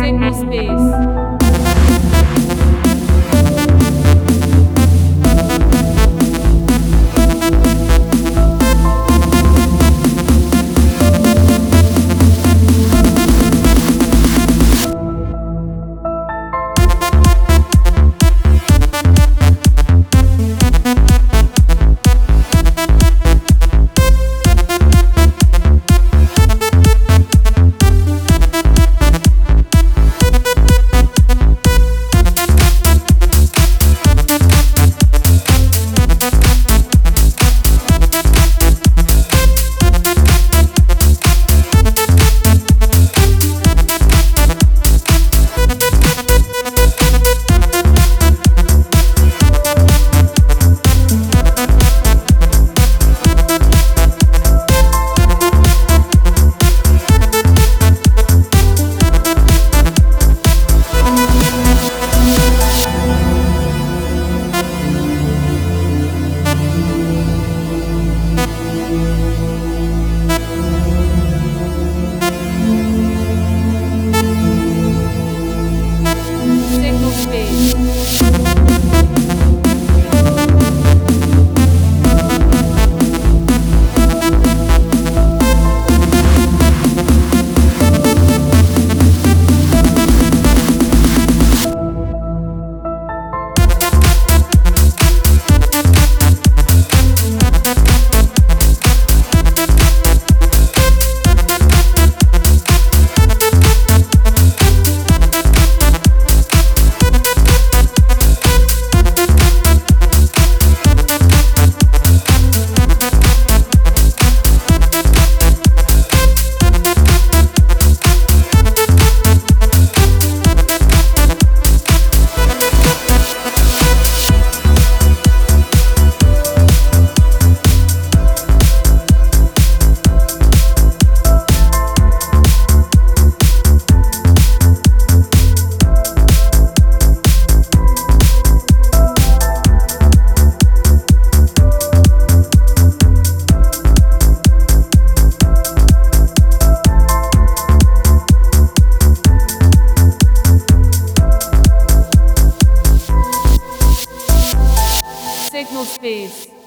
Signal space. nos fez.